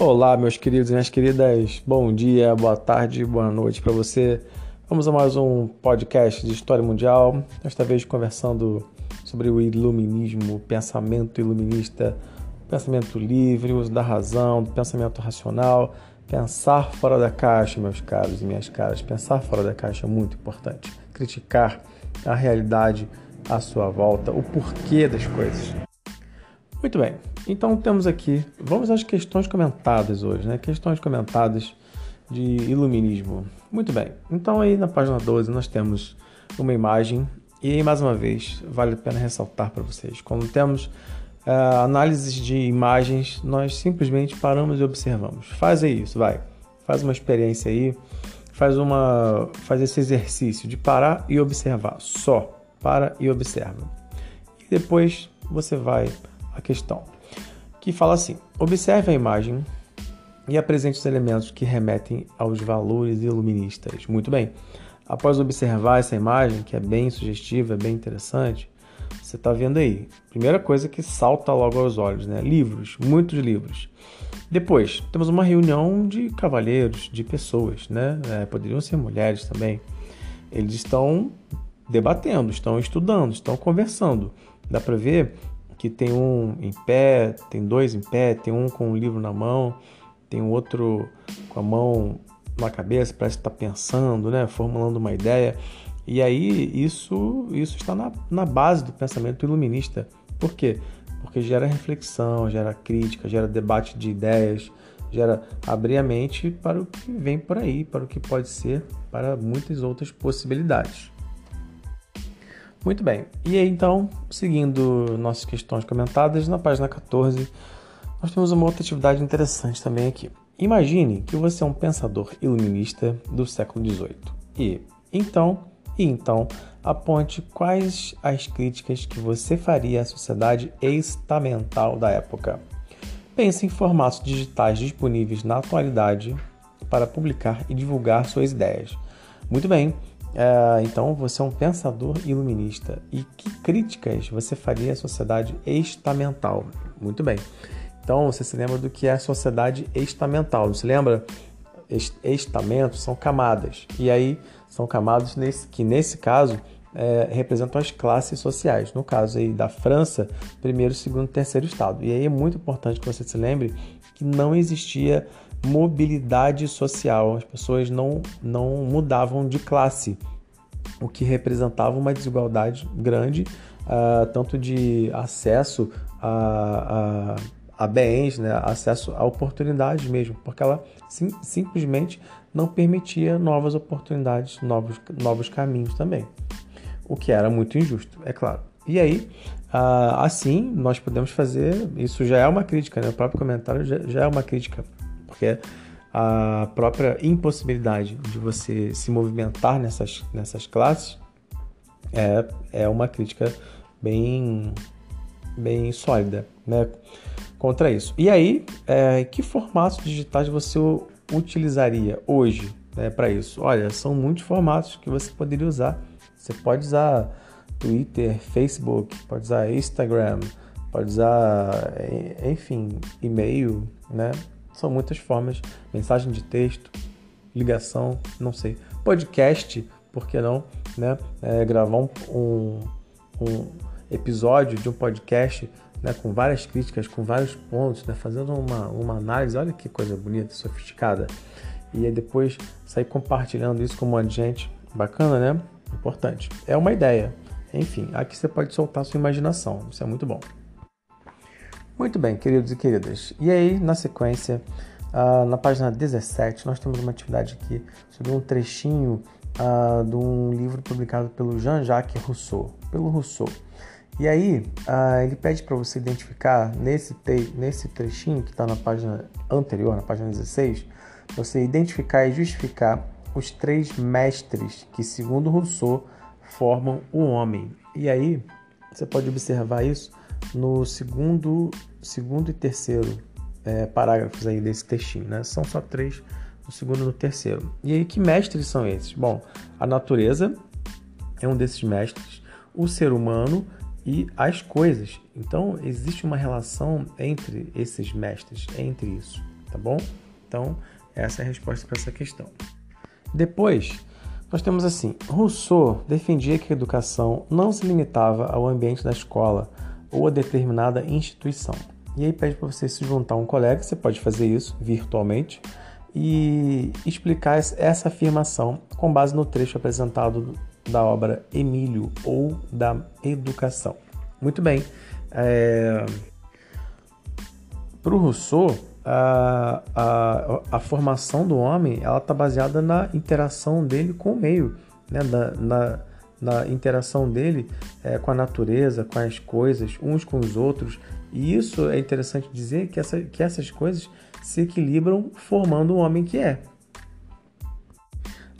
Olá, meus queridos e minhas queridas. Bom dia, boa tarde, boa noite para você. Vamos a mais um podcast de história mundial. Desta vez conversando sobre o iluminismo, o pensamento iluminista, o pensamento livre, o uso da razão, pensamento racional. Pensar fora da caixa, meus caros e minhas caras. Pensar fora da caixa é muito importante. Criticar a realidade à sua volta, o porquê das coisas. Muito bem, então temos aqui, vamos às questões comentadas hoje, né? Questões comentadas de iluminismo. Muito bem, então aí na página 12 nós temos uma imagem e aí mais uma vez vale a pena ressaltar para vocês, quando temos uh, análises de imagens, nós simplesmente paramos e observamos. Faz isso, vai, faz uma experiência aí, faz uma, faz esse exercício de parar e observar, só para e observa. E depois você vai a questão, que fala assim: observe a imagem e apresente os elementos que remetem aos valores iluministas. Muito bem. Após observar essa imagem, que é bem sugestiva, bem interessante, você está vendo aí. Primeira coisa que salta logo aos olhos, né? Livros, muitos livros. Depois, temos uma reunião de cavalheiros, de pessoas, né? É, poderiam ser mulheres também. Eles estão debatendo, estão estudando, estão conversando. Dá para ver que tem um em pé, tem dois em pé, tem um com um livro na mão, tem um outro com a mão na cabeça, parece que está pensando, né, formulando uma ideia. E aí isso, isso está na, na base do pensamento iluminista. Por quê? Porque gera reflexão, gera crítica, gera debate de ideias, gera abrir a mente para o que vem por aí, para o que pode ser, para muitas outras possibilidades. Muito bem. E aí, então, seguindo nossas questões comentadas, na página 14, nós temos uma outra atividade interessante também aqui. Imagine que você é um pensador iluminista do século XVIII. E então, e então, aponte quais as críticas que você faria à sociedade estamental da época. Pense em formatos digitais disponíveis na atualidade para publicar e divulgar suas ideias. Muito bem, é, então você é um pensador iluminista. E que críticas você faria à sociedade estamental? Muito bem. Então você se lembra do que é a sociedade estamental, não se lembra? Estamentos são camadas. E aí são camadas nesse, que nesse caso é, representam as classes sociais. No caso aí da França, primeiro, segundo, terceiro estado. E aí é muito importante que você se lembre que não existia mobilidade social. As pessoas não, não mudavam de classe, o que representava uma desigualdade grande, uh, tanto de acesso a, a, a bens, né? acesso a oportunidades mesmo, porque ela sim, simplesmente não permitia novas oportunidades, novos, novos caminhos também, o que era muito injusto, é claro. E aí, uh, assim, nós podemos fazer, isso já é uma crítica, né? o próprio comentário já, já é uma crítica porque a própria impossibilidade de você se movimentar nessas, nessas classes é, é uma crítica bem, bem sólida né, contra isso. E aí, é, que formatos digitais você utilizaria hoje né, para isso? Olha, são muitos formatos que você poderia usar. Você pode usar Twitter, Facebook, pode usar Instagram, pode usar, enfim, e-mail, né? São muitas formas, mensagem de texto, ligação, não sei, podcast, por que não, né? É, gravar um, um, um, episódio de um podcast né, com várias críticas, com vários pontos, né, fazendo uma, uma análise, olha que coisa bonita, sofisticada. E aí depois sair compartilhando isso com um monte de gente, bacana, né? Importante. É uma ideia. Enfim, aqui você pode soltar sua imaginação, isso é muito bom. Muito bem, queridos e queridas. E aí, na sequência, uh, na página 17, nós temos uma atividade aqui sobre um trechinho uh, de um livro publicado pelo Jean-Jacques Rousseau, pelo Rousseau. E aí, uh, ele pede para você identificar nesse, te nesse trechinho que está na página anterior, na página 16, você identificar e justificar os três mestres que, segundo Rousseau, formam o homem. E aí, você pode observar isso no segundo, segundo e terceiro é, parágrafos aí desse textinho, né? São só três, no segundo e no terceiro. E aí, que mestres são esses? Bom, a natureza é um desses mestres, o ser humano e as coisas. Então, existe uma relação entre esses mestres, entre isso. tá bom? Então, essa é a resposta para essa questão. Depois, nós temos assim: Rousseau defendia que a educação não se limitava ao ambiente da escola ou a determinada instituição. E aí pede para você se juntar a um colega, você pode fazer isso virtualmente e explicar essa afirmação com base no trecho apresentado da obra Emílio ou da Educação. Muito bem. É... Para o Rousseau, a, a, a formação do homem ela está baseada na interação dele com o meio, né? na, na, na interação dele é, com a natureza, com as coisas, uns com os outros. E isso é interessante dizer que, essa, que essas coisas se equilibram formando o homem que é.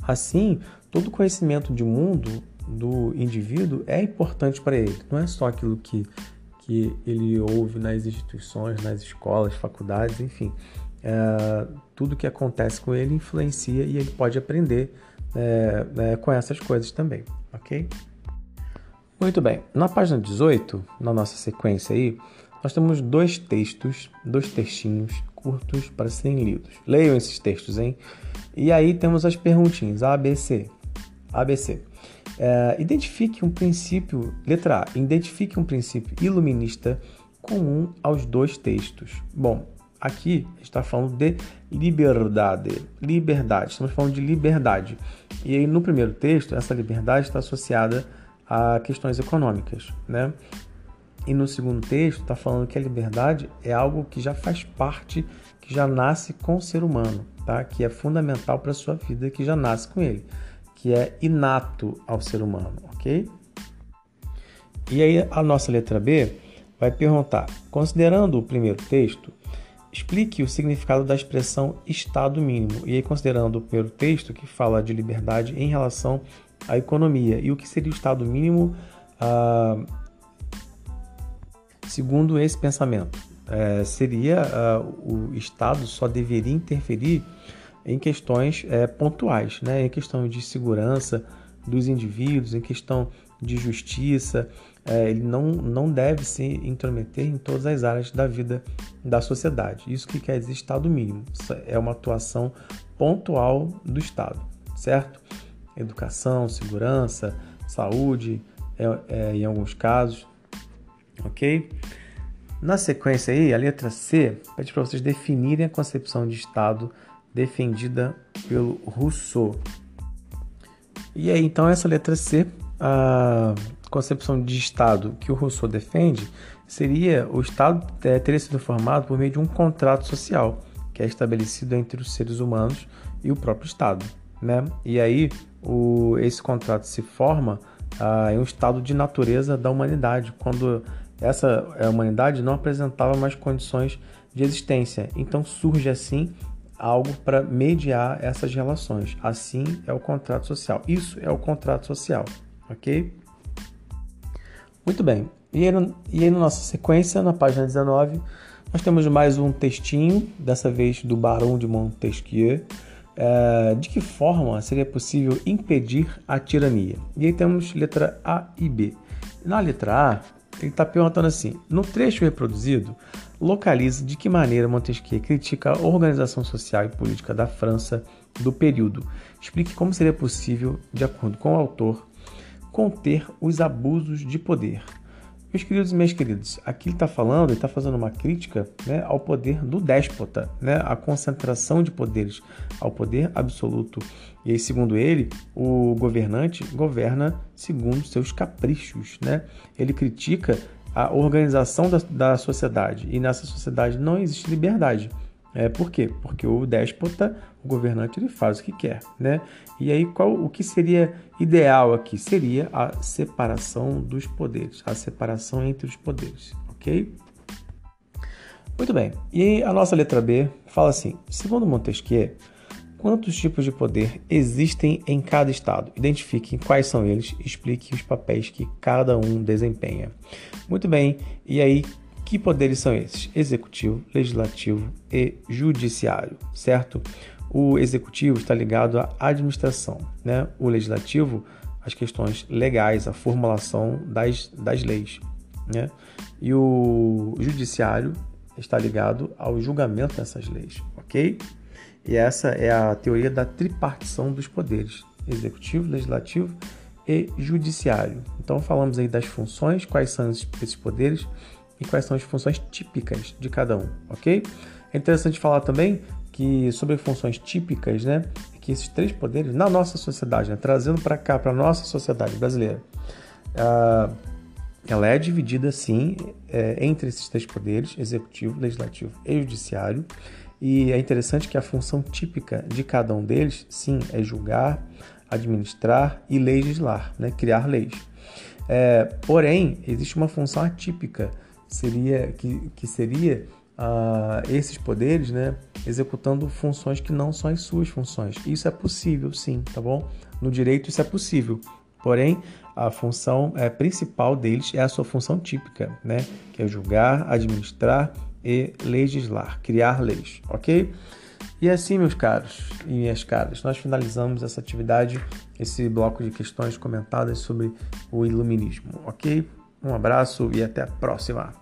Assim, todo conhecimento de mundo do indivíduo é importante para ele. Não é só aquilo que que ele ouve nas instituições, nas escolas, faculdades, enfim. É, tudo que acontece com ele influencia e ele pode aprender é, é, com essas coisas também, ok? Muito bem, na página 18, na nossa sequência aí, nós temos dois textos, dois textinhos curtos para serem lidos. Leiam esses textos, hein? E aí temos as perguntinhas A, B, C. A, B, C. É, identifique um princípio, letra A, identifique um princípio iluminista comum aos dois textos. Bom, aqui está falando de liberdade, liberdade, estamos falando de liberdade. E aí no primeiro texto, essa liberdade está associada a questões econômicas, né? E no segundo texto está falando que a liberdade é algo que já faz parte, que já nasce com o ser humano, tá? Que é fundamental para a sua vida, que já nasce com ele que é inato ao ser humano, ok? E aí a nossa letra B vai perguntar: considerando o primeiro texto, explique o significado da expressão estado mínimo. E aí, considerando o primeiro texto que fala de liberdade em relação à economia e o que seria o estado mínimo ah, segundo esse pensamento. É, seria ah, o Estado só deveria interferir em questões é, pontuais, né? em questão de segurança dos indivíduos, em questão de justiça. É, ele não, não deve se intrometer em todas as áreas da vida da sociedade. Isso que quer dizer Estado mínimo. Isso é uma atuação pontual do Estado, certo? Educação, segurança, saúde, é, é, em alguns casos, ok? Na sequência aí, a letra C pede para vocês definirem a concepção de Estado defendida pelo Rousseau. E aí, então, essa letra C, a concepção de Estado que o Rousseau defende, seria o Estado é, teria sido formado por meio de um contrato social que é estabelecido entre os seres humanos e o próprio Estado. Né? E aí, o, esse contrato se forma ah, em um estado de natureza da humanidade, quando essa humanidade não apresentava mais condições de existência. Então surge assim algo para mediar essas relações. Assim é o contrato social. Isso é o contrato social, ok? Muito bem. E aí, e aí na nossa sequência, na página 19, nós temos mais um textinho, dessa vez do Barão de Montesquieu. É, de que forma seria possível impedir a tirania? E aí temos letra A e B. Na letra A, ele está perguntando assim: no trecho reproduzido, localize de que maneira Montesquieu critica a organização social e política da França do período. Explique como seria possível, de acordo com o autor, conter os abusos de poder. Meus queridos e minhas queridas, aqui ele está falando, ele está fazendo uma crítica né, ao poder do déspota, né, à concentração de poderes, ao poder absoluto. E aí, segundo ele, o governante governa segundo seus caprichos. Né? Ele critica a organização da, da sociedade e nessa sociedade não existe liberdade. É, por quê? Porque o déspota, o governante, ele faz o que quer, né? E aí, qual o que seria ideal aqui? Seria a separação dos poderes, a separação entre os poderes, ok? Muito bem. E a nossa letra B fala assim: segundo Montesquieu, quantos tipos de poder existem em cada estado? Identifique quais são eles, explique os papéis que cada um desempenha. Muito bem. E aí, que poderes são esses? Executivo, legislativo e judiciário, certo? O executivo está ligado à administração, né? O legislativo, as questões legais, a formulação das, das leis, né? E o judiciário está ligado ao julgamento dessas leis, ok? E essa é a teoria da tripartição dos poderes: executivo, legislativo e judiciário. Então falamos aí das funções, quais são esses poderes e quais são as funções típicas de cada um, ok? É interessante falar também que sobre funções típicas, né, que esses três poderes na nossa sociedade, né, trazendo para cá para nossa sociedade brasileira, uh, ela é dividida sim é, entre esses três poderes, executivo, legislativo e judiciário. E é interessante que a função típica de cada um deles, sim, é julgar, administrar e legislar, né? criar leis. É, porém, existe uma função atípica, seria, que, que seria uh, esses poderes né? executando funções que não são as suas funções. Isso é possível, sim, tá bom? No direito isso é possível. Porém, a função é, principal deles é a sua função típica, né? que é julgar, administrar e legislar, criar leis, ok? E assim, meus caros e minhas caras, nós finalizamos essa atividade, esse bloco de questões comentadas sobre o iluminismo, ok? Um abraço e até a próxima!